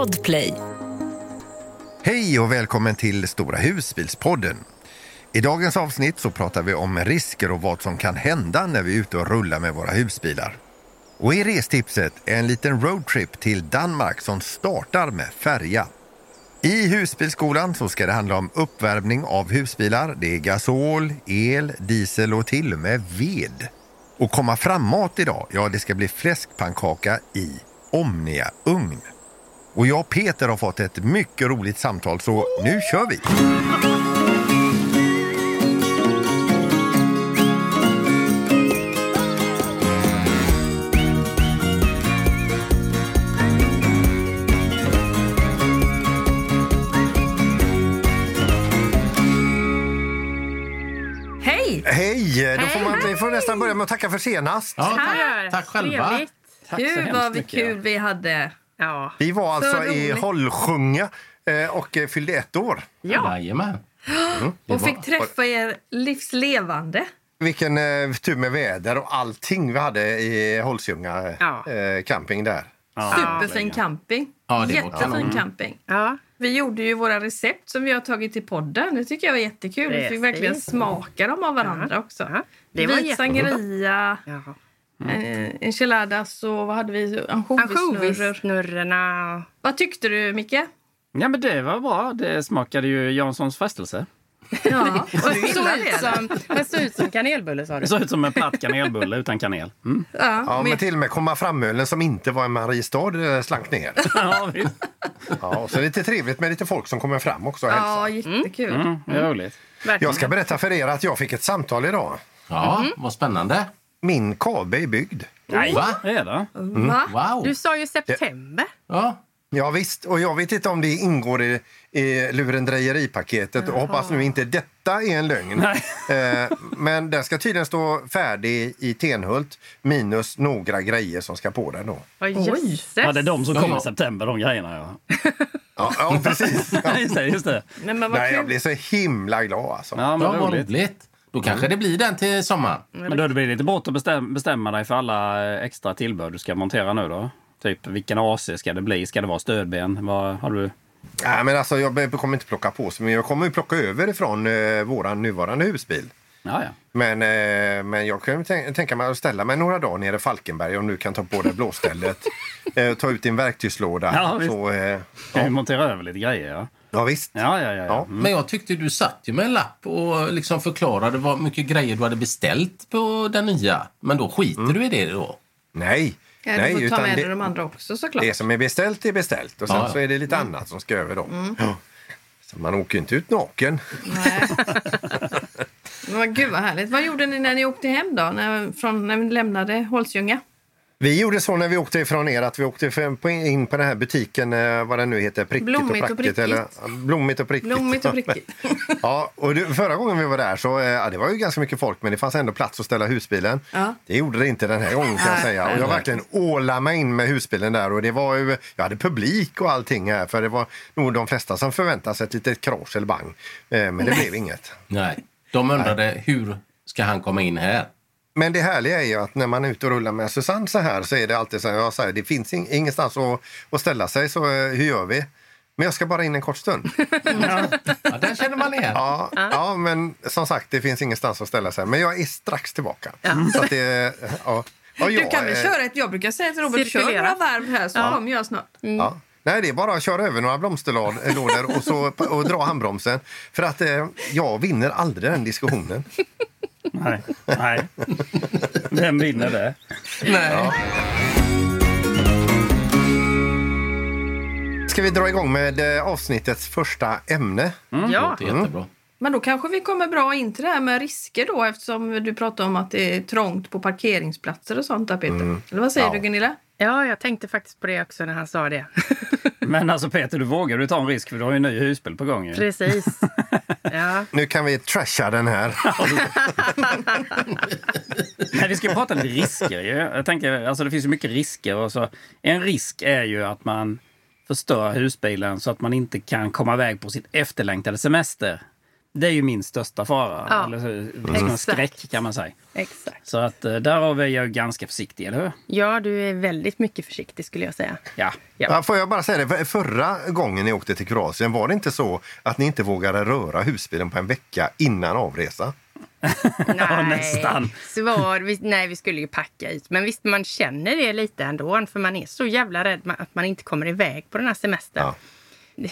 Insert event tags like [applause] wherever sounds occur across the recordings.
Podplay. Hej och välkommen till Stora husbilspodden. I dagens avsnitt så pratar vi om risker och vad som kan hända när vi är ute och rullar med våra husbilar. Och i restipset är en liten roadtrip till Danmark som startar med färja. I husbilskolan så ska det handla om uppvärmning av husbilar. Det är gasol, el, diesel och till och med ved. Och komma framåt idag, ja det ska bli fläskpannkaka i Omnia-ugn. Och jag och Peter har fått ett mycket roligt samtal så nu kör vi! Hej! Hej! Då får man, vi får nästan börja med att tacka för senast. Ja, tack, tack själva. Trevligt. Tack så Gud hemskt vad vi mycket. kul vi hade. Ja. Vi var alltså Så i. Hållsjunga eh, och eh, fyllde ett år. ja. Jajamän. Det Och fick träffa er livslevande. Vilken eh, tur med väder och allting vi hade i Hållsjunga Ja. eh, camping där. Superfin camping. Ja, Jättefin kanon. camping. Ja, Vi gjorde ju våra recept som vi har tagit till podden. Det tycker jag var jättekul. Vi fick verkligen smaka dem av varandra också. ja. Det var Vit jättebra. sangria, Ja. eh, enchiladas och vad hade vi? Ansjovissnurrorna. Vad tyckte du, Micke? Ja, men det var bra. Det smakade ju Janssons frestelse. Ja, [laughs] och såg ut det? som, det såg ut som kanelbulle sa du. Det såg ut som en platt kanelbulle utan kanel. Mm. Ja, Ja, men- men till och med komma fram-ölen som inte var en Mariestad eh, slank ner. [laughs] Ja, visst. Ja, och så lite trevligt med lite folk som kommer fram också och hälsar. ja, jättekul. Mm, är roligt. Verkligen. Jag ska berätta för er att jag fick ett samtal idag. Ja, vad spännande. Min KB är byggd. Nej, Va? redan? Va? Wow. Du sa ju september. Ja. Ja, visst, och jag vet inte om det ingår i, i lurendrejeripaketet och hoppas nu inte detta är en lögn. Eh, men den ska tydligen stå färdig i Tenhult minus några grejer som ska på den då. Oj. Ja, det är de som kommer i september, de grejerna. Ja. Ja, ja precis. Ja. [laughs] just det. Just det. Nej, men vad Nej, jag blir så himla glad alltså. Ja, men roligt. roligt. Då kanske det blir den till sommaren. Men då det blir lite bråttom att bestäm, bestämma dig för alla eh, extra tillbehör du ska montera nu då. Typ vilken AC ska det bli? Ska det vara stödben? Vad har du? Nej, men alltså, jag kommer inte plocka på sig, men jag kommer ju plocka över ifrån eh, vår nuvarande husbil. Ja, ja. Men, eh, men jag kan ju tän- tänka mig att ställa mig några dagar nere i Falkenberg om du kan ta på dig blåstället. [laughs] eh, ta ut din verktygslåda. Ja, så, eh, vi montera över lite grejer? Ja, ja, visst. ja, ja. ja, ja. Ja. Mm. Men jag tyckte du satt ju med en lapp och liksom förklarade vad mycket grejer du hade beställt på den nya. Men då skiter du i det då? Nej. Ja, Nej, du får ta utan med det, de andra också såklart. det som är beställt är beställt och sen Ja, ja. så är det lite annat som ska över då. Ja. Så man åker ju inte ut naken. Nej. [laughs] Men gud vad härligt. Vad gjorde ni när ni åkte hem då? När, från, när vi lämnade Hålsjunga? Vi gjorde så när vi åkte ifrån er att vi åkte in på den här butiken, eh, vad den nu heter, Prickigt Blommigt och och Prackigt. prickigt. Eller, ja, blommigt och prickigt. Blommigt och prickigt. [laughs] ja, och det, förra gången vi var där så eh, ja, det var ju ganska mycket folk men det fanns ändå plats att ställa husbilen. Ja. Det gjorde det inte den här gången kan jag Nej. säga. Och jag verkligen ålade mig in med husbilen där och det var ju, jag hade publik och allting här för det var nog de flesta som förväntade sig ett litet krasch eller bang. Eh, men det blev inget. Nej. De undrade hur ska han komma in här? Men det härliga är ju att när man är ute och rullar med Susanne så här så är det alltid så här, jag säger, det finns ing- ingenstans att, att ställa sig så eh, hur gör vi? Men jag ska bara in en kort stund. [laughs] Ja, den känner man igen. Ja, ja, men som sagt, det finns ingenstans att ställa sig. Men jag är strax tillbaka. Så att det, ja. Ja, Du jag, kan väl eh, köra ett... Jag brukar säga till Robert, kör Cirkulera. några varv här så kommer jag snart. Ja. Nej, det är bara att köra över några blomsterlådor och, så, och dra handbromsen. För att eh, jag vinner aldrig den diskussionen. Nej. Nej. Vem vinner det? Nej. Ska vi dra igång med eh, avsnittets första ämne? Ja. Det är jättebra. Men då kanske vi kommer bra in till det här med risker då eftersom du pratar om att det är trångt på parkeringsplatser och sånt där Peter. Eller vad säger Ja. du Gunilla? ja, jag tänkte faktiskt på det också när han sa det. [laughs] Men alltså Peter, du vågar du ta en risk för du har ju en ny husbil på gång. ju. Precis. [laughs] Ja. Nu kan vi trasha den här. [laughs] Nej, vi ska prata lite risker. Ju. Jag tänker, alltså det finns ju mycket risker. Och så. En risk är ju att man förstör husbilen så att man inte kan komma iväg på sitt efterlängtade semester. Det är ju min största fara. Ja, Eller exakt. skräck kan man säga. Exakt. Så att eh, där är jag ganska försiktig, eller hur? Ja, du är väldigt mycket försiktig skulle jag säga. Ja. Ja, får jag bara säga det, förra gången ni åkte till Kroatien var det inte så att ni inte vågade röra husbilen på en vecka innan avresa? [laughs] Nej, nästan. Svar, vi, nej, vi skulle ju packa ut. Men visst, man känner det lite ändå. För man är så jävla rädd att man inte kommer iväg på den här semestern. Ja.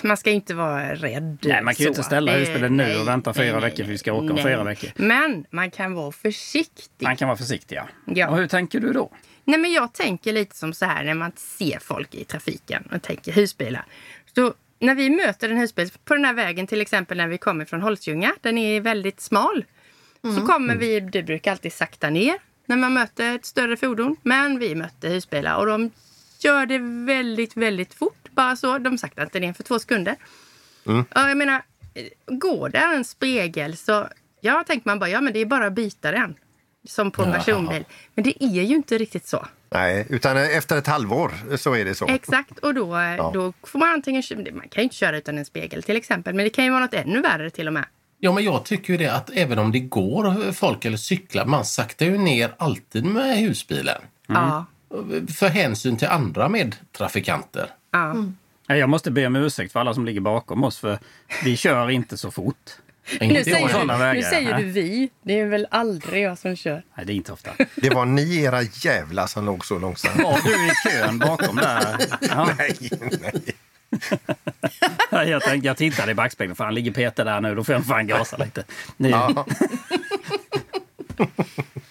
Man ska inte vara rädd. Nej, man kan ju inte ställa husbilen nu och nej, vänta fyra nej, veckor för vi ska åka om nej. fyra veckor. Men man kan vara försiktig. Man kan vara försiktig, ja. Ja. Och hur tänker du då? Nej, men jag tänker lite som så här när man ser folk i trafiken och tänker husbilar. Så när vi möter en husbil på den här vägen, till exempel när vi kommer från Holsljunga, den är väldigt smal. Så kommer vi, det brukar alltid sakta ner när man möter ett större fordon. Men vi mötte husbilar och de gör det väldigt, väldigt fort. Bara så. De saktar inte ner för två sekunder. Ja, jag menar, går det en spegel så ja, tänker man bara, ja men det är bara att byta den. Som på en personbil. Men det är ju inte riktigt så. Nej, utan efter ett halvår så är det så. Exakt, och då, eh, då får man antingen... Man kan ju inte köra utan en spegel till exempel, men det kan ju vara något ännu värre till och med. Ja, men jag tycker ju det att även om det går folk eller cyklar, man saktar ju ner alltid med husbilen. Ja. För hänsyn till andra medtrafikanter. ja. Nej, Jag måste be om ursäkt för alla som ligger bakom oss, för vi kör inte så fort. [laughs] Nu, säger du, nu säger du vi. Det är väl aldrig jag som kör. Nej, det är inte ofta. [laughs] Det var ni era jävlar som låg så långsamt. Var du i kön bakom där? Ja. [laughs] Nej, nej. Jag, tänkte, jag tittade i backspegeln, för han ligger Peter där nu, då får jag fan gasa lite. Ni, Ja.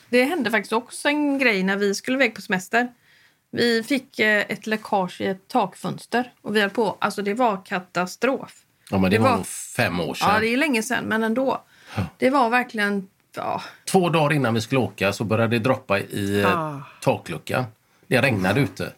Det hände faktiskt också en grej när vi skulle iväg på semester. Vi fick eh, ett läckage i ett takfönster och vi höll på. Alltså det var katastrof. Ja, men det, Det var var- nog fem år sedan. Ja, det är länge sedan, men ändå. Det var verkligen... Ja, Två dagar innan vi skulle åka så började det droppa i eh, Ah. takluckan. Det regnade ute.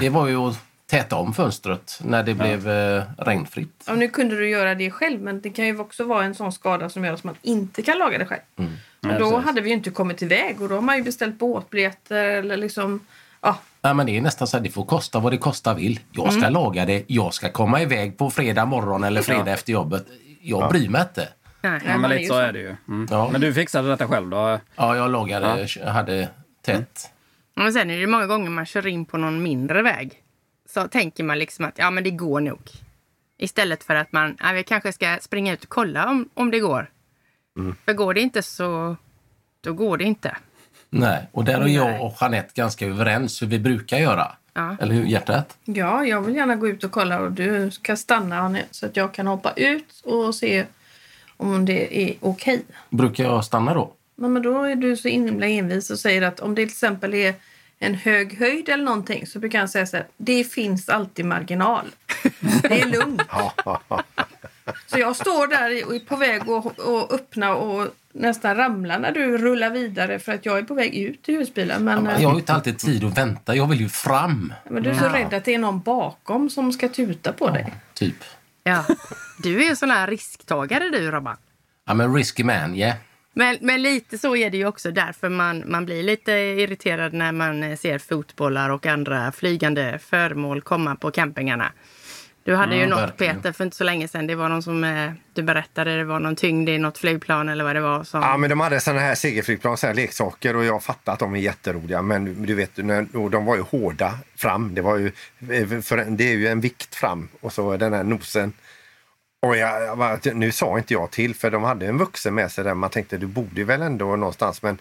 Det var ju att täta om fönstret när det blev eh, regnfritt. och nu kunde du göra det själv, men det kan ju också vara en sån skada som gör att man inte kan laga det själv. Och Ja, då precis. hade vi ju inte kommit iväg och då har man ju beställt båtbiljetter eller liksom... Ja, Nej, men det är nästan så här, det får kosta vad det kosta vill. Jag ska laga det, jag ska komma iväg på fredag morgon eller fredag efter jobbet. Jag bryr mig inte. Nej. ja, men lite så så. är det ju. Mm. Ja. Men du fixade detta själv då? Ja, jag lagade, hade tätt. Men sen är det många gånger man kör in på någon mindre väg. Så tänker man liksom att ja, men det går nog. Istället för att man ja, vi kanske ska springa ut och kolla om, om det går. För går det inte så då går det inte. Nej, och där är jag och Jeanette ganska överens hur vi brukar göra. Ja. Eller hur, hjärtat? ja, jag vill gärna gå ut och kolla och du ska stanna så att jag kan hoppa ut och se om det är okej. Brukar jag stanna då? Men, men då är du så himla envis och säger att om det till exempel är en hög höjd eller någonting så brukar jag säga så här, det finns alltid marginal. [laughs] Det är lugnt. Så jag står där och är på väg att öppna och nästan ramlar när du rullar vidare för att jag är på väg ut i husbilen. Men, eh, Jag har ju inte alltid tid att vänta, jag vill ju fram. men du är så rädd att det är någon bakom som ska tuta på dig. Typ. Ja. Du är en sån här risktagare du Robban. I'm a risky man, yeah. Men, men lite så är det ju också därför man, man blir lite irriterad när man eh, ser fotbollar och andra flygande föremål komma på campingarna. Du hade ju något verkligen. Peter för inte så länge sedan. Det var någon som eh, du berättade, det var någon tyngd i något flygplan eller vad det var. Som... Ja, men de hade såna här segelflygplan, såna här leksaker och jag fattar att de är jätteroliga. Men du vet, när, de var ju hårda fram. Det, var ju, för, det är ju en vikt fram och så den här nosen. Och jag, nu sa inte jag till för de hade en vuxen med sig där. Man tänkte du borde väl ändå någonstans. Men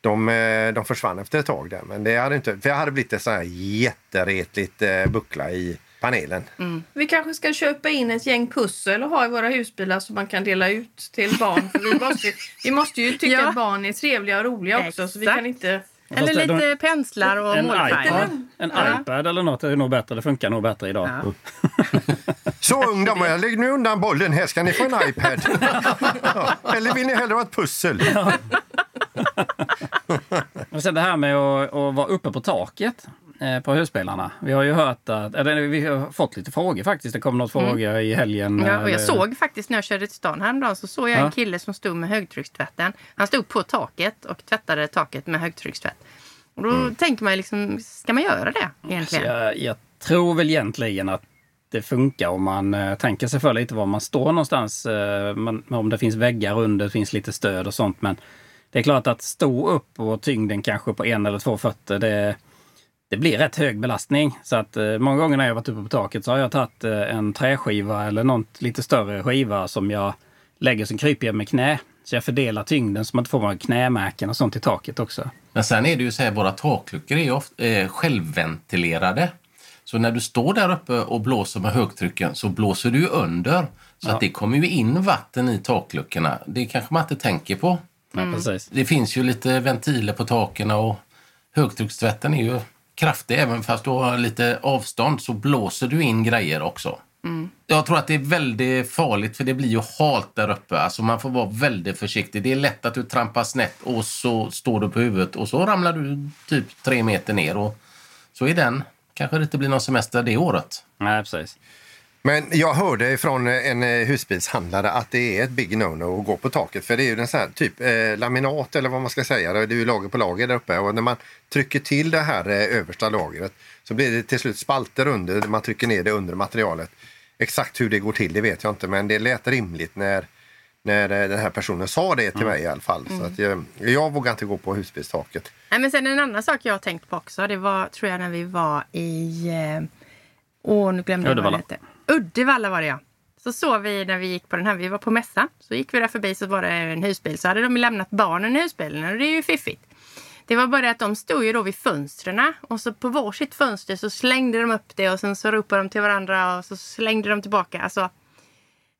de, eh, de försvann efter ett tag där. Men det hade inte, för jag hade blivit ett sån här jätteretligt eh, buckla i panelen. Vi kanske ska köpa in ett gäng pussel och ha i våra husbilar så man kan dela ut till barn. För vi, måste, vi måste ju tycka [laughs] Ja. att barn är trevliga och roliga också. Så vi kan inte... eller Fast de- lite penslar och En iPad, en Ja. iPad eller något är nog bättre. Det funkar nog bättre idag. Ja. [laughs] Så ungdomar, lägg nu undan bollen. Här ska ni få en iPad. ja. Eller vill ni hellre ha ett pussel? [laughs] Och sen det här med att, att vara uppe på taket på husbilarna. Vi har ju hört att, eller vi har fått lite frågor faktiskt. Det kom något frågor i helgen. Ja, och jag eller- såg faktiskt när jag körde till stan häromdagen så såg jag Ja. en kille som stod med högtryckstvätten. Han stod på taket och tvättade taket med högtryckstvätt. Och då tänker man liksom, ska man göra det Så egentligen? jag, jag tror väl egentligen att det funkar om man eh, tänker sig för lite var man står någonstans. Eh, man, om det finns väggar under, det finns lite stöd och sånt. Men det är klart att stå upp och tyngden kanske på en eller två fötter, det, det blir rätt hög belastning. Så att eh, många gånger när jag varit uppe på taket så har jag tagit eh, en träskiva eller något lite större skiva som jag lägger som krypjärn med knä. Så jag fördelar tyngden så man inte får några knämärken och sånt i taket också. Men sen är det ju så här, våra takluckor är ofta, eh, självventilerade. Så när du står där uppe och blåser med högtrycken så blåser du under. Så Ja. att det kommer ju in vatten i takluckorna. Det kanske man inte tänker på. Precis. Det finns ju lite ventiler på taken och högtryckstvätten är ju kraftig. Även fast du har lite avstånd så blåser du in grejer också. Jag tror att det är väldigt farligt för det blir ju halt där uppe. Alltså man får vara väldigt försiktig. Det är lätt att du trampar snett och så står du på huvudet och så ramlar du typ tre meter ner och så är den. Kanske det inte blir någon semester det året. Nej, precis. Men jag hörde från en eh, husbilshandlare att det är ett big no-no att gå på taket. För det är ju en sån här typ eh, laminat eller vad man ska säga. Det är ju lager på lager där uppe. Och när man trycker till det här eh, översta lagret så blir det till slut spalter under. Man trycker ner det under materialet. Exakt hur det går till det vet jag inte. Men det lät rimligt när, när eh, den här personen sa det till mig i alla fall. Så att jag, jag vågar inte gå på husbilstaket. Nej, men sen en annan sak jag har tänkt på också. Det var, tror jag, när vi var i... Eh, åh, nu glömde jag vad det hette. Uddevalla var det, ja. Så såg vi när vi gick på den här, vi var på mässa. Så gick vi där förbi så var det en husbil. Så hade de lämnat barnen i husbilen och det är ju fiffigt. Det var bara det att de stod ju då vid fönstren och så på varsitt fönster så slängde de upp det och sen så ropade de till varandra och så slängde de tillbaka. Alltså,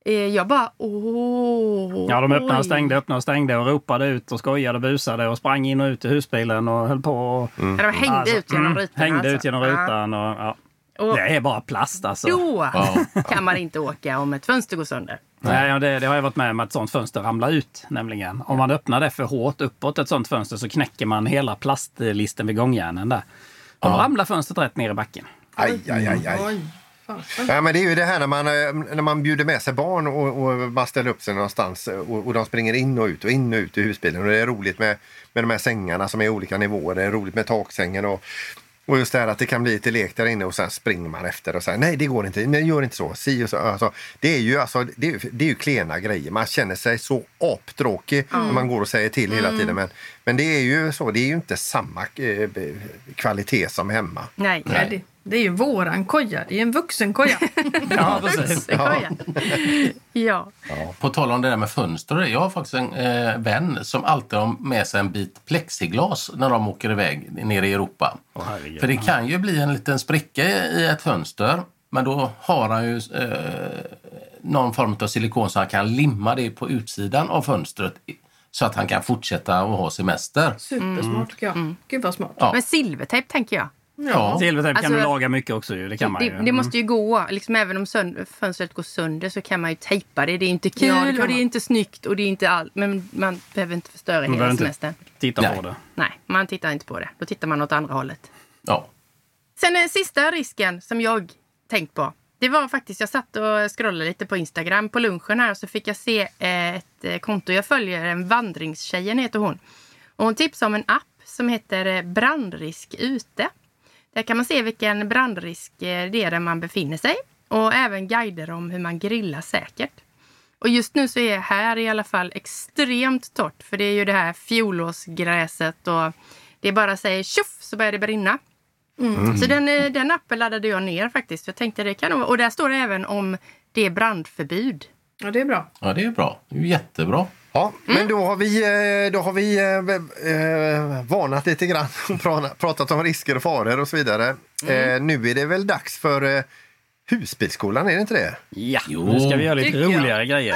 eh, jag bara åh. Ja, de öppnade och stängde, öppnade och stängde och ropade ut och skojade och busade och sprang in och ut i husbilen och höll på. Och, Ja, de hängde Alltså, ut genom mm, rutan. Hängde alltså. ut genom rutan. Och, ja. Och Det är bara plast alltså. då Ja. kan man inte åka om ett fönster går sönder. Nej, ja, det, det har jag varit med om att ett sånt fönster ramlar ut. Nämligen. Om man öppnar det för hårt uppåt ett sånt fönster så knäcker man hela plastlisten vid gångjärnen där. Då ramlar fönstret rätt ner i backen. Aj, aj, aj, aj. Oj, fasen. Ja, men det är ju det här när man, eh, när man bjuder med sig barn och, och man ställer upp sig någonstans och, och de springer in och ut och in och ut i husbilen. Och det är roligt med, med de här sängarna som är i olika nivåer. Det är roligt med taksängen och, och just det här att det kan bli lite lek där inne och sen springer man efter och säger nej det går inte, nej gör inte så, si och så. Alltså, det är ju alltså, det är, det är ju klena grejer. Man känner sig så aptråkig när man går och säger till hela tiden. Men, men det är ju så, det är ju inte samma eh, kvalitet som hemma. Nej. Nej, det, det är ju våran koja. Det är en vuxenkoja. [laughs] Ja, precis. Går jag. [laughs] Ja. På tal om det där med fönster. Jag har faktiskt en eh, vän som alltid har med sig en bit plexiglas när de åker iväg nere i Europa. Herregud. För det kan ju bli en liten spricka i ett fönster. Men då har han ju eh, någon form av silikon så han kan limma det på utsidan av fönstret så att han kan fortsätta att ha semester. Supersmart tycker jag. Gud vad smart. Ja. Men silvertejp tänker jag. Ja. Silvertejp kan Alltså, du laga mycket också ju. Det kan man Det, ju. det måste ju gå. Liksom, även om sönd- fönstret går sönder så kan man ju tejpa det. Det är inte kul Ja, det och det är inte snyggt och det är inte allt. Men man behöver inte förstöra Man hela semestern. titta Nej. på det. Nej, man tittar inte på det. Då tittar man åt andra hållet. Ja. Sen den sista risken som jag tänkt på. Det var faktiskt, jag satt och scrollade lite på Instagram på lunchen här och så fick jag se eh, ett eh, konto jag följer. En vandringstjejen heter hon. Och hon tipsade om en app som heter eh, Brandrisk ute. Där kan man se vilken brandrisk det är där man befinner sig. Och även guider om hur man grillar säkert. Och just nu så är här i alla fall extremt torrt. För det är ju det här fjolårsgräset och det bara säger tjoff så börjar det brinna. Så den, eh, den appen laddade jag ner faktiskt. Jag tänkte det kan och där står det även om det är brandförbud. Ja, det är bra. ja, det är bra. Det är ju jättebra. Ja, men då har vi, eh, då har vi eh, eh, varnat lite grann [laughs] och pra- pratat om risker och faror och så vidare. Eh, nu är det väl dags för eh, husbilsskolan, är det inte det? Ja, Jo. nu ska vi göra lite Tycker jag. roligare grejer.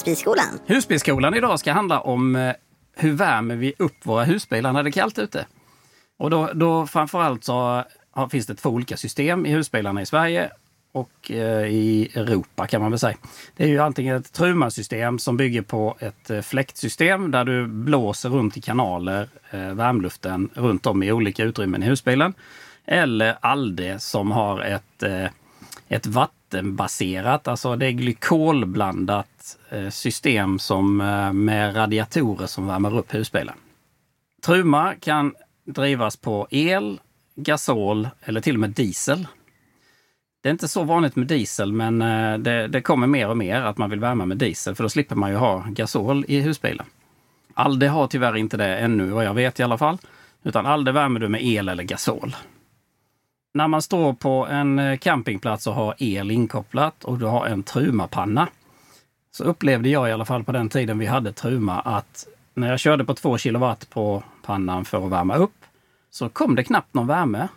Husbilsskolan. Husbilsskolan idag ska handla om eh, hur värmer vi upp våra husbilar när det är kallt ute. Och då, då framförallt så har, finns det två olika system i husbilarna i Sverige och eh, i Europa kan man väl säga. Det är ju antingen ett Truma-system som bygger på ett eh, fläktsystem där du blåser runt i kanaler eh, värmluften runt om i olika utrymmen i husbilen. Eller Alde som har ett, eh, ett vattenbaserat, alltså det är glykolblandat eh, system som, eh, med radiatorer som värmer upp husbilen. Truma kan drivas på el, gasol eller till och med diesel. Det är inte så vanligt med diesel, men eh, det, det, kommer mer och mer att man vill värma med diesel, för då slipper man ju ha gasol i husbilen. Alde har tyvärr inte det ännu, vad jag vet i alla fall. Utan Alde värmer du med el eller gasol. När man står på en eh, campingplats och har el inkopplat och du har en trumapanna. så upplevde jag i alla fall på den tiden vi hade Truma att när jag körde på 2 kilowatt på pannan för att värma upp, så kom det knappt någon värme.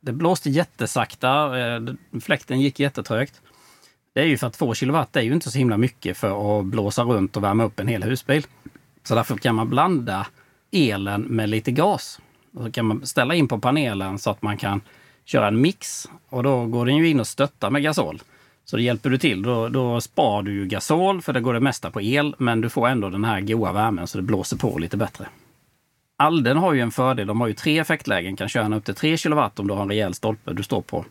Det blåste jättesakta, eh, fläkten gick jättetrögt. Det är ju för att 2 kilowatt är ju inte så himla mycket för att blåsa runt och värma upp en hel husbil. Så därför kan man blanda elen med lite gas. Och så kan man ställa in på panelen så att man kan köra en mix. Och då går den ju in och stöttar med gasol. Så det hjälper du till. Då, då spar du ju gasol, för det går det mesta på el, men du får ändå den här goa värmen så det blåser på lite bättre. Alden har ju en fördel. De har ju tre effektlägen. Kan köra upp till 3 kW om du har en rejäl stolpe du står på.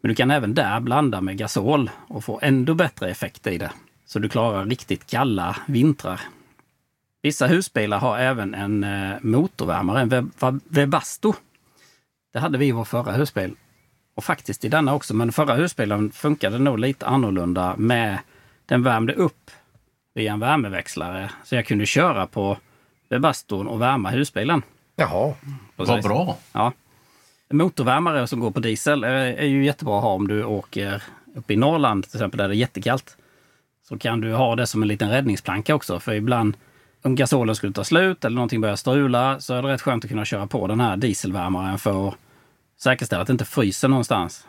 Men du kan även där blanda med gasol och få ändå bättre effekt i det. Så du klarar riktigt kalla vintrar. Vissa husbilar har även en eh, motorvärmare, en Webasto. Det hade vi i vår förra husbil. Och faktiskt i denna också, men förra husbilen funkade nog lite annorlunda med den värmde upp via en värmeväxlare. Så jag kunde köra på Webaston och värma husbilen. Jaha, vad bra! Ja. Motorvärmare som går på diesel är ju jättebra att ha om du åker upp i Norrland till exempel där det är jättekallt. Så kan du ha det som en liten räddningsplanka också. För ibland om gasolen skulle ta slut eller någonting börjar strula så är det rätt skönt att kunna köra på den här dieselvärmaren för att säkerställa att det inte fryser någonstans.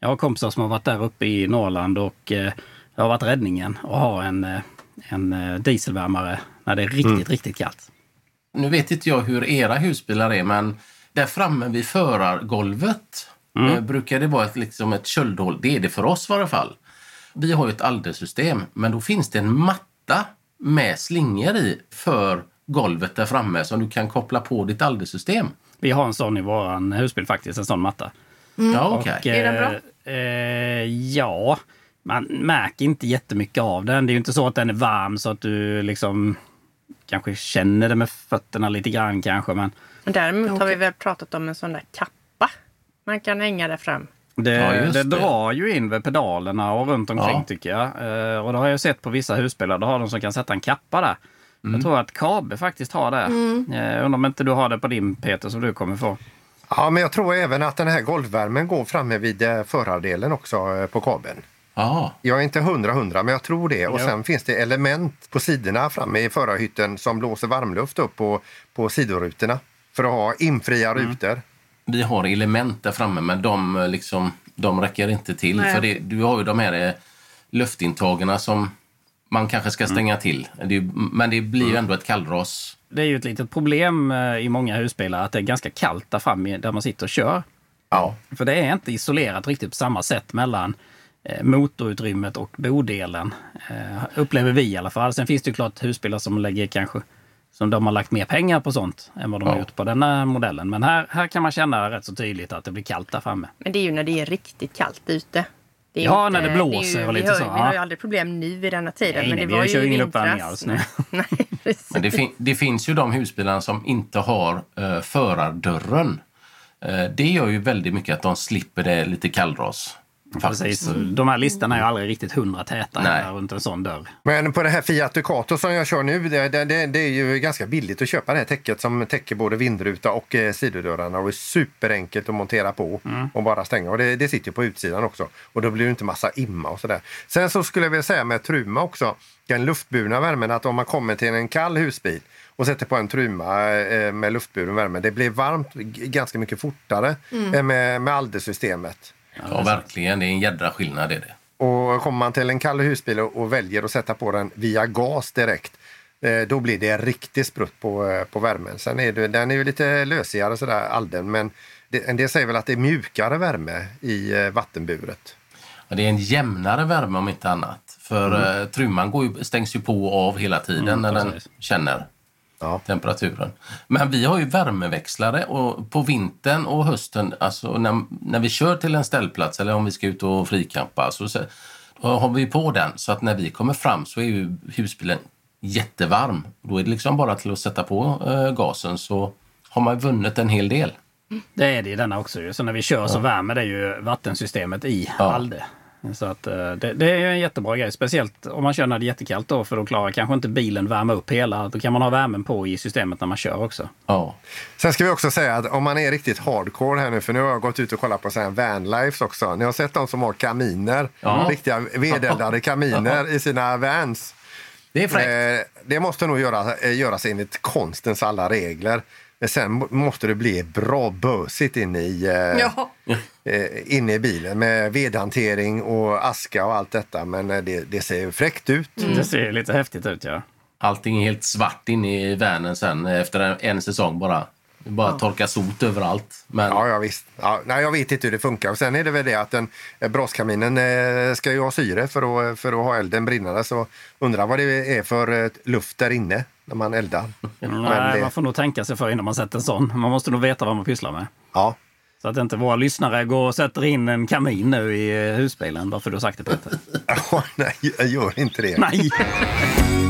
Jag har kompisar som har varit där uppe i Norrland och eh, det har varit räddningen att ha en, eh, en eh, dieselvärmare när det är riktigt, mm. riktigt kallt. Nu vet inte jag hur era husbilar är, men där framme vid förargolvet mm. eh, brukar det vara ett, liksom ett köldhål. Det är det för oss i alla fall. Vi har ju ett aldersystem, men då finns det en matta med slingor i för golvet där framme som du kan koppla på ditt aldersystem. Vi har en sån i vår husbil faktiskt, en sån matta. Mm. Ja, okay. Och, är den bra? Eh, eh, ja, man märker inte jättemycket av den. Det är ju inte så att den är varm så att du liksom kanske känner det med fötterna lite grann kanske. Men... Däremot har vi väl pratat om en sån där kappa man kan hänga där fram. Det, ja, det, det, drar ju in vid pedalerna och runt omkring ja. tycker jag. Eh, och det har jag sett på vissa husbilar. Då har de som kan sätta en kappa där. Mm. Jag tror att Kabe faktiskt har det. Mm. Jag undrar om inte du har det på din Peter som du kommer få. Ja, men jag tror även att den här golvvärmen går framme vid eh, förardelen också eh, på kabeln. Aha. Jag är inte hundra hundra, men jag tror det. Och sen finns det element på sidorna framme i förarhytten som blåser varmluft upp på, på sidorutorna för att ha infria mm. rutor. Vi har element där framme, men de, eh, liksom, de räcker inte till. Nej. För det, du har ju de här eh, luftintagarna som man kanske ska stänga mm. till. Det, men det blir ju mm. ändå ett kallras. Det är ju ett litet problem eh, i många husbilar att det är ganska kallt där framme där man sitter och kör. Ja. För det är inte isolerat riktigt på samma sätt mellan Eh, motorutrymmet och bodelen. Eh, upplever vi i alla fall. Sen finns det ju klart husbilar som lägger kanske som de har lagt mer pengar på sånt än vad de ja. har gjort på denna modellen. Men här, här kan man känna rätt så tydligt att det blir kallt där framme. Men det är ju när det är riktigt kallt ute. Ja, inte, när det blåser det ju, och lite vi så. Vi har ju aldrig problem nu vid denna tiden. Nej, men nej, det var vi kör ju ingen uppvärmning alls nu. [laughs] nej, men det, fin det, finns ju de husbilarna som inte har uh, förardörren. Uh, det gör ju väldigt mycket att de slipper det lite kallras. Precis. De här listorna är ju aldrig riktigt hundra täta Nej. runt en sån dörr. Men på det här Fiat Ducato som jag kör nu, det, det, det, är ju ganska billigt att köpa det här täcket som täcker både vindruta och eh, sidodörrarna och är superenkelt att montera på och bara stänga. Och det, det sitter på utsidan också. Och då blir det inte massa imma och sådär. Sen så skulle jag vilja säga med Truma också, den luftburna värmen, att om man kommer till en kall husbil och sätter på en Truma eh, med luftburen värme, det blir varmt ganska mycket fortare Mm. än med, med Alde-systemet. Ja, verkligen. Det är en jädra skillnad. Är det. Och kommer man till en kall husbil och, väljer att sätta på den via gas direkt, eh, då blir det en riktig sprutt på, eh, på värmen. Sen är det, den är ju lite lösigare sådär, Alden, men det, en del säger väl att det är mjukare värme i eh, vattenburet. Ja, Det är en jämnare värme om inte annat. För Mm. trumman går ju, stängs ju på och av hela tiden Mm, när den precis. Känner temperaturen. Men vi har ju värmeväxlare och på vintern och hösten, alltså när, när vi kör till en ställplats eller om vi ska ut och frikampa, så, så, då har vi på den så att när vi kommer fram så är ju husbilen jättevarm. Då är det liksom bara till att sätta på eh, gasen så har man vunnit en hel del. Det är det i denna också. Så när vi kör så Ja. värmer det ju vattensystemet i Ja. Alde. Så att eh, det, det är en jättebra grej. Speciellt om man kör när det är jättekallt då för då klarar kanske inte bilen värma upp hela. Då kan man ha värmen på i systemet när man kör också. Ja. Sen ska vi också säga att om man är riktigt hardcore här nu, för nu har jag gått ut och kollat på så här vanlives också. Ni har sett de som har kaminer, Ja. riktiga vedeldade [laughs] kaminer i sina vans. Det är fräckt. Eh, Det måste nog göra, eh, göras enligt konstens alla regler. Men sen må- måste det bli bra bösigt inne i, eh, Ja. eh, inne i bilen med vedhantering och aska och allt detta. Men eh, det, det ser ju fräckt ut. Det ser lite häftigt ut ja. Allting är helt svart inne i vanen sen efter en, en säsong bara. Det bara torkar sot överallt. Men Ja, ja visst. Ja, nej, jag vet inte hur det funkar. Och sen är det väl det att den, eh, braskaminen eh, ska ju ha syre för att, för att ha elden brinnande. Så undrar vad det är för eh, luft där inne när man eldar. [laughs] Men Nej, det- man får nog tänka sig för innan man sätter en sån. Man måste nog veta vad man pysslar med. Ja. Så att inte våra lyssnare går och sätter in en kamin nu i eh, husbilen bara för att du har sagt det Peter. [laughs] Ja, nej, jag gör inte det. Nej! [laughs]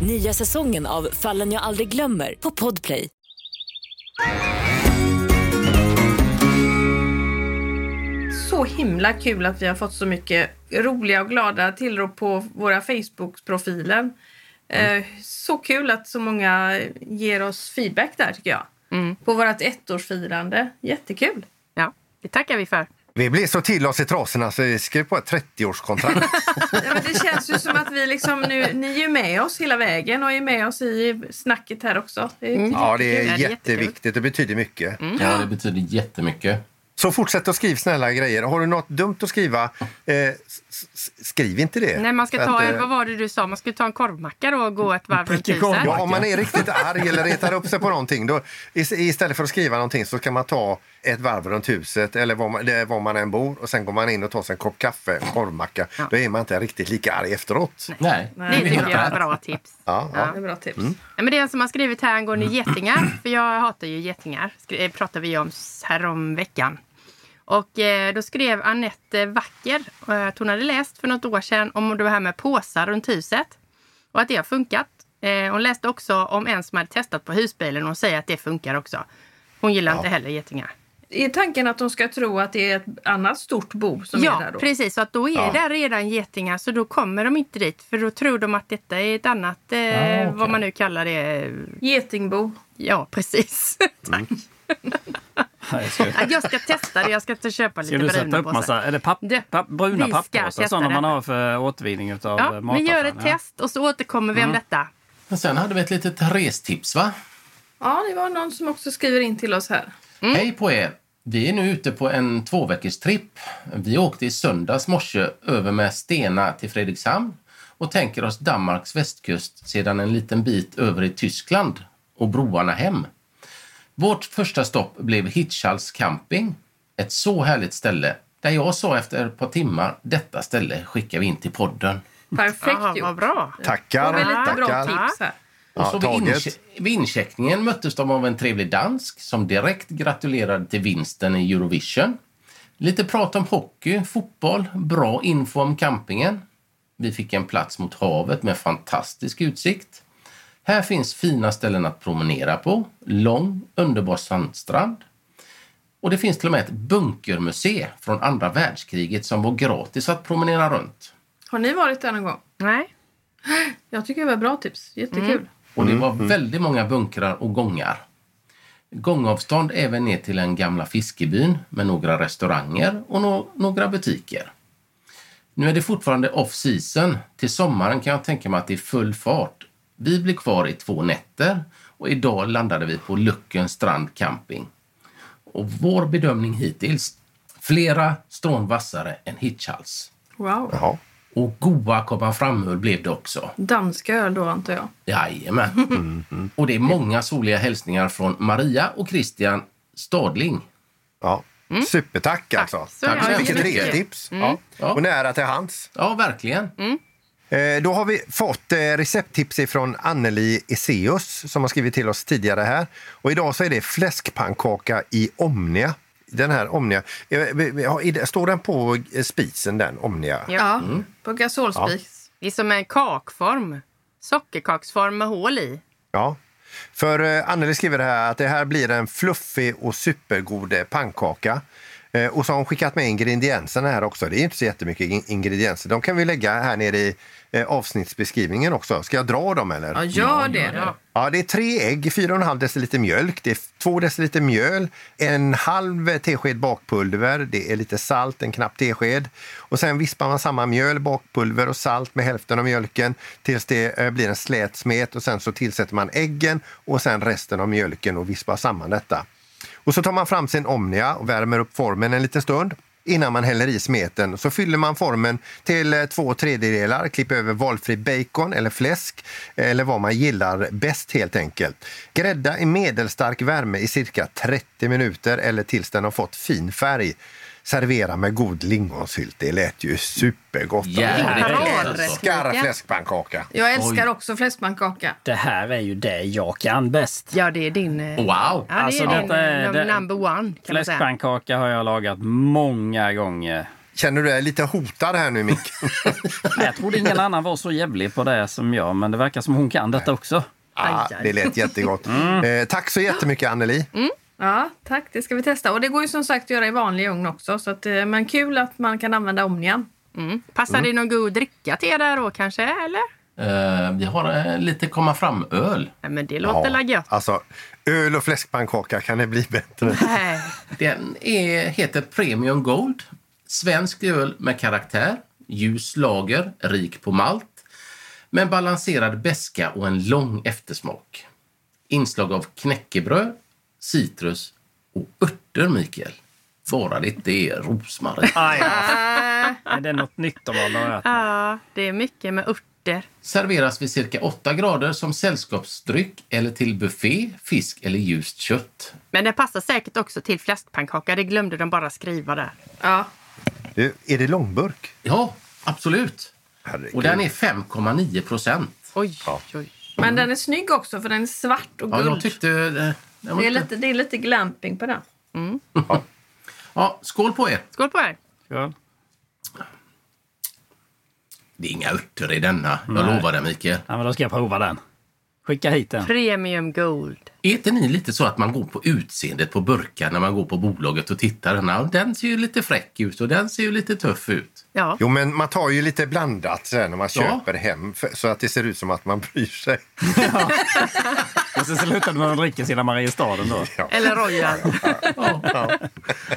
Nya säsongen av Fallen jag aldrig glömmer på Podplay. Så himla kul att vi har fått så mycket roliga och glada tillrop på våra Facebook-profiler. Eh, så kul att så många ger oss feedback där tycker jag. På vårt ettårsfirande. Jättekul! Ja, det tackar vi för. Vi blir så till oss i trasorna så vi skrev på ett 30-årskontrakt. [laughs] Ja, men det känns ju som att vi liksom nu, ni är ju med oss hela vägen och är med oss i snacket här också. Det är ja, det jättekul. är jätteviktigt. Det betyder mycket. Ja, det betyder jättemycket. Så fortsätt att skriva snälla grejer. Har du något dumt att skriva, eh, skriv inte det. Nej, man ska ta, att, eh, vad var det du sa? Man ska ta en korvmacka då och gå ett varv runt huset. Ja, om man är riktigt arg eller retar upp sig på någonting, då, is- istället för att skriva någonting så kan man ta ett varv runt huset eller var man, det- var man än bor och sen går man in och tar sig en kopp kaffe, en korvmacka. Då är man inte riktigt lika arg efteråt. Nej, Det tycker jag är bra tips. Ja, Ja, det är bra tips. Mm. Nej, men det är en som har skrivit här angående getingar. För jag hatar ju getingar. Skri- eh, pratade vi om här om veckan. Och eh, då skrev Annette Vacker eh, att hon hade läst för något år sedan om det här med påsar runt huset. Och att det har funkat. Eh, hon läste också om en som hade testat på husbilen och hon säger att det funkar också. Hon gillar Ja. inte heller getingar. Är tanken att de ska tro att det är ett annat stort bo som ja, är där då? precis. Så att då är Ja. det redan getingar så då kommer de inte dit. För då tror de att detta är ett annat, eh, Ah, okej. vad man nu kallar det. Getingbo. Ja, precis. Tack. Ja, [laughs] jag ska testa det. Jag ska inte köpa Ska lite du sätta bruna upp påsar. massa är det papp, papp, bruna ska papppåsar? Sådana man har för återvinning av Ja, matavfall? vi gör ett ja. test och så återkommer vi om Mm. detta. Men sen hade vi ett litet restips, va? Ja, det var någon som också skriver in till oss här. Hej på er! Vi är nu ute på en tvåveckors tripp. Vi åkte i söndags morse över med Stena till Fredrikshamn och tänker oss Danmarks västkust sedan en liten bit över i Tyskland och broarna hem. Vårt första stopp blev Hitchhals camping, Ett så härligt ställe där jag sa efter ett par timmar, detta ställe skickar vi in till podden. Perfekt Aha, gjort. vad bra. Tackar. Vi lite bra tips här. Och Ja, så vid, inche- vid incheckningen möttes de av en trevlig dansk som direkt gratulerade till vinsten i Eurovision. Lite prat om hockey, fotboll, bra info om campingen. Vi fick en plats mot havet med fantastisk utsikt. Här finns fina ställen att promenera på, lång underbar sandstrand. Och det finns till och med ett bunkermuseum från andra världskriget som var gratis att promenera runt. Har ni varit där någon gång? Nej. [gasps] Jag tycker det var bra tips. Jättekul. Och det var väldigt många bunkrar och gångar. Gångavstånd även ner till den gamla fiskebyn med några restauranger och nå- några butiker. Nu är det fortfarande off-season. Till sommaren kan jag tänka mig att det är full fart. Vi blir kvar i två nätter och idag landade vi på Lucken strand camping. Och vår bedömning hittills, flera strån vassare än Hitchhals. Wow. Jaha. Och goa komma framöl blev det också. Danska öl då antar jag. Jajamän. [laughs] Och det är många soliga hälsningar från Maria och Christian Stadling. Ja. Supertack alltså. så Tack så Vilket restips. Ja. Ja. Och nära till hands. ja, verkligen. Eh, Då har vi fått eh, recepttips från Anneli Eseus som har skrivit till oss tidigare här. Och idag så är det fläskpannkaka i Omnia. Den här Omnia. eh, Står den på eh, spisen den Omnia? Ja, på gasolspis. Det är som en kakform. Sockerkaksform med hål i. Ja. För eh, Anneli skriver här att det här blir en fluffig och supergod eh, pannkaka. Eh, och så har hon skickat med ingredienserna här också. Det är inte så jättemycket in- ingredienser. De kan vi lägga här nere i eh, avsnittsbeskrivningen också. Ska jag dra dem eller? Ja, gör det. Ja. Ja, det är tre ägg, 4,5 deciliter mjölk, det är 2 deciliter mjöl, en halv tesked bakpulver, det är lite salt, en knapp tesked. Och sen vispar man samman mjöl, bakpulver och salt med hälften av mjölken tills det eh, blir en slät smet och sen så tillsätter man äggen och sen resten av mjölken och vispar samman detta. Och så tar man fram sin Omnia och värmer upp formen en liten stund. Innan man häller i smeten så fyller man formen till eh, två tredjedelar, klipper över valfri bacon eller fläsk eller vad man gillar bäst helt enkelt. Grädda i medelstark värme i cirka 30 minuter eller tills den har fått fin färg. Servera med god lingonsylt. Det lät ju supergott. Alltså. Älskar fläskpannkaka. Jag älskar också fläskpannkaka. Det här är ju det jag kan bäst. Ja, det är din... eh, Wow! Ja, det Alltså, är din detta är- num- det- number one, kan man säga. Fläskpannkaka har jag lagat många gånger. Känner du dig lite hotad här nu, Mick? [laughs] Nej, Jag trodde ingen annan var så jävlig på det som jag, men det verkar som hon kan detta också. Ja, det lät jättegott. Eh, tack så jättemycket, Anneli. Ja, tack. Det ska vi testa. Och det går ju som sagt att göra i vanlig ugn också. Så att, eh, men kul att man kan använda Omnian. Mm. Passar det någon god dricka till er där då kanske, eller? Eh, vi har eh, lite komma fram-öl. Nej, men det låter ja. gött. Alltså, öl och fläskpannkaka, kan det bli bättre? Nej. Den är, heter Premium Gold. Svensk öl med karaktär. Ljus lager, rik på malt. Med balanserad beska och en lång eftersmak. Inslag av knäckebröd, citrus och örter, Mikael. Bara det inte är rosmarin. [laughs] Ah, ja. Men det är något nytt de har. Ja, det är mycket med örter. Serveras vid cirka 8 grader som sällskapsdryck eller till buffé, fisk eller ljust kött. Men det passar säkert också till fläskpannkaka. Det glömde de bara skriva där. Ja. Du, är det långburk? Ja, absolut. Herregud. Och den är 5,9 procent. Oj, oj. Men den är snygg också för den är svart och Ja, guld. jag tyckte... eh, den var det, är lite, det är lite glamping på den. Ja, skål på er! Skål på er! Skål. Det är inga örter i denna. Jag Nej. lovar det, Mikael. Ja, men då ska jag prova den. Skicka hit den. Premium Gold. Är inte ni lite så att man går på utseendet på burkar när man går på bolaget och tittar? Den, den ser ju lite fräck ut och den ser ju lite tuff ut. Ja. Jo, men man tar ju lite blandat sen när man Ja. köper hem för, så att det ser ut som att man bryr sig. Och sen slutar det när de dricker sina Mariestaden då. Eller Royal.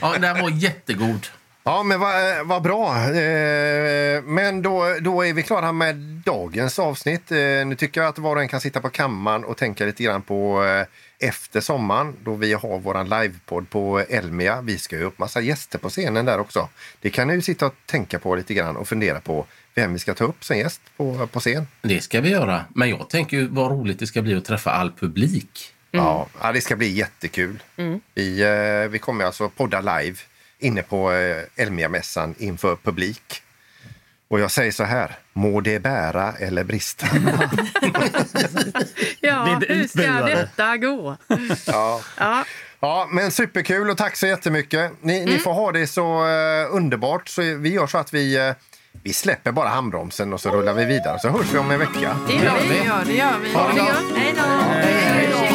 Ja, den var jättegod. Ja, men vad, vad bra. Eh, Men då, då är vi klara med dagens avsnitt. Eh, Nu tycker jag att var och en kan sitta på kammaren och tänka lite grann på eh, efter sommaren då vi har vår livepodd på Elmia. Vi ska ju upp massa gäster på scenen där också. Det kan ni ju sitta och tänka på lite grann och fundera på vem vi ska ta upp som gäst på, på scen. Det ska vi göra. Men jag tänker ju vad roligt det ska bli att träffa all publik. Ja, ja, det ska bli jättekul. Vi, eh, vi kommer alltså podda live inne på eh, Elmia-mässan inför publik. Och jag säger så här, må det bära eller brista. Ja, [laughs] hur ska detta gå? ja. Ja. ja, men superkul och tack så jättemycket. Ni, Mm. ni får ha det så eh, underbart. Så vi gör så att vi, eh, vi släpper bara handbromsen och så rullar vi vidare. Så hörs vi om en vecka. Det gör vi. Ja, det gör vi. Ha det gott. Hej då!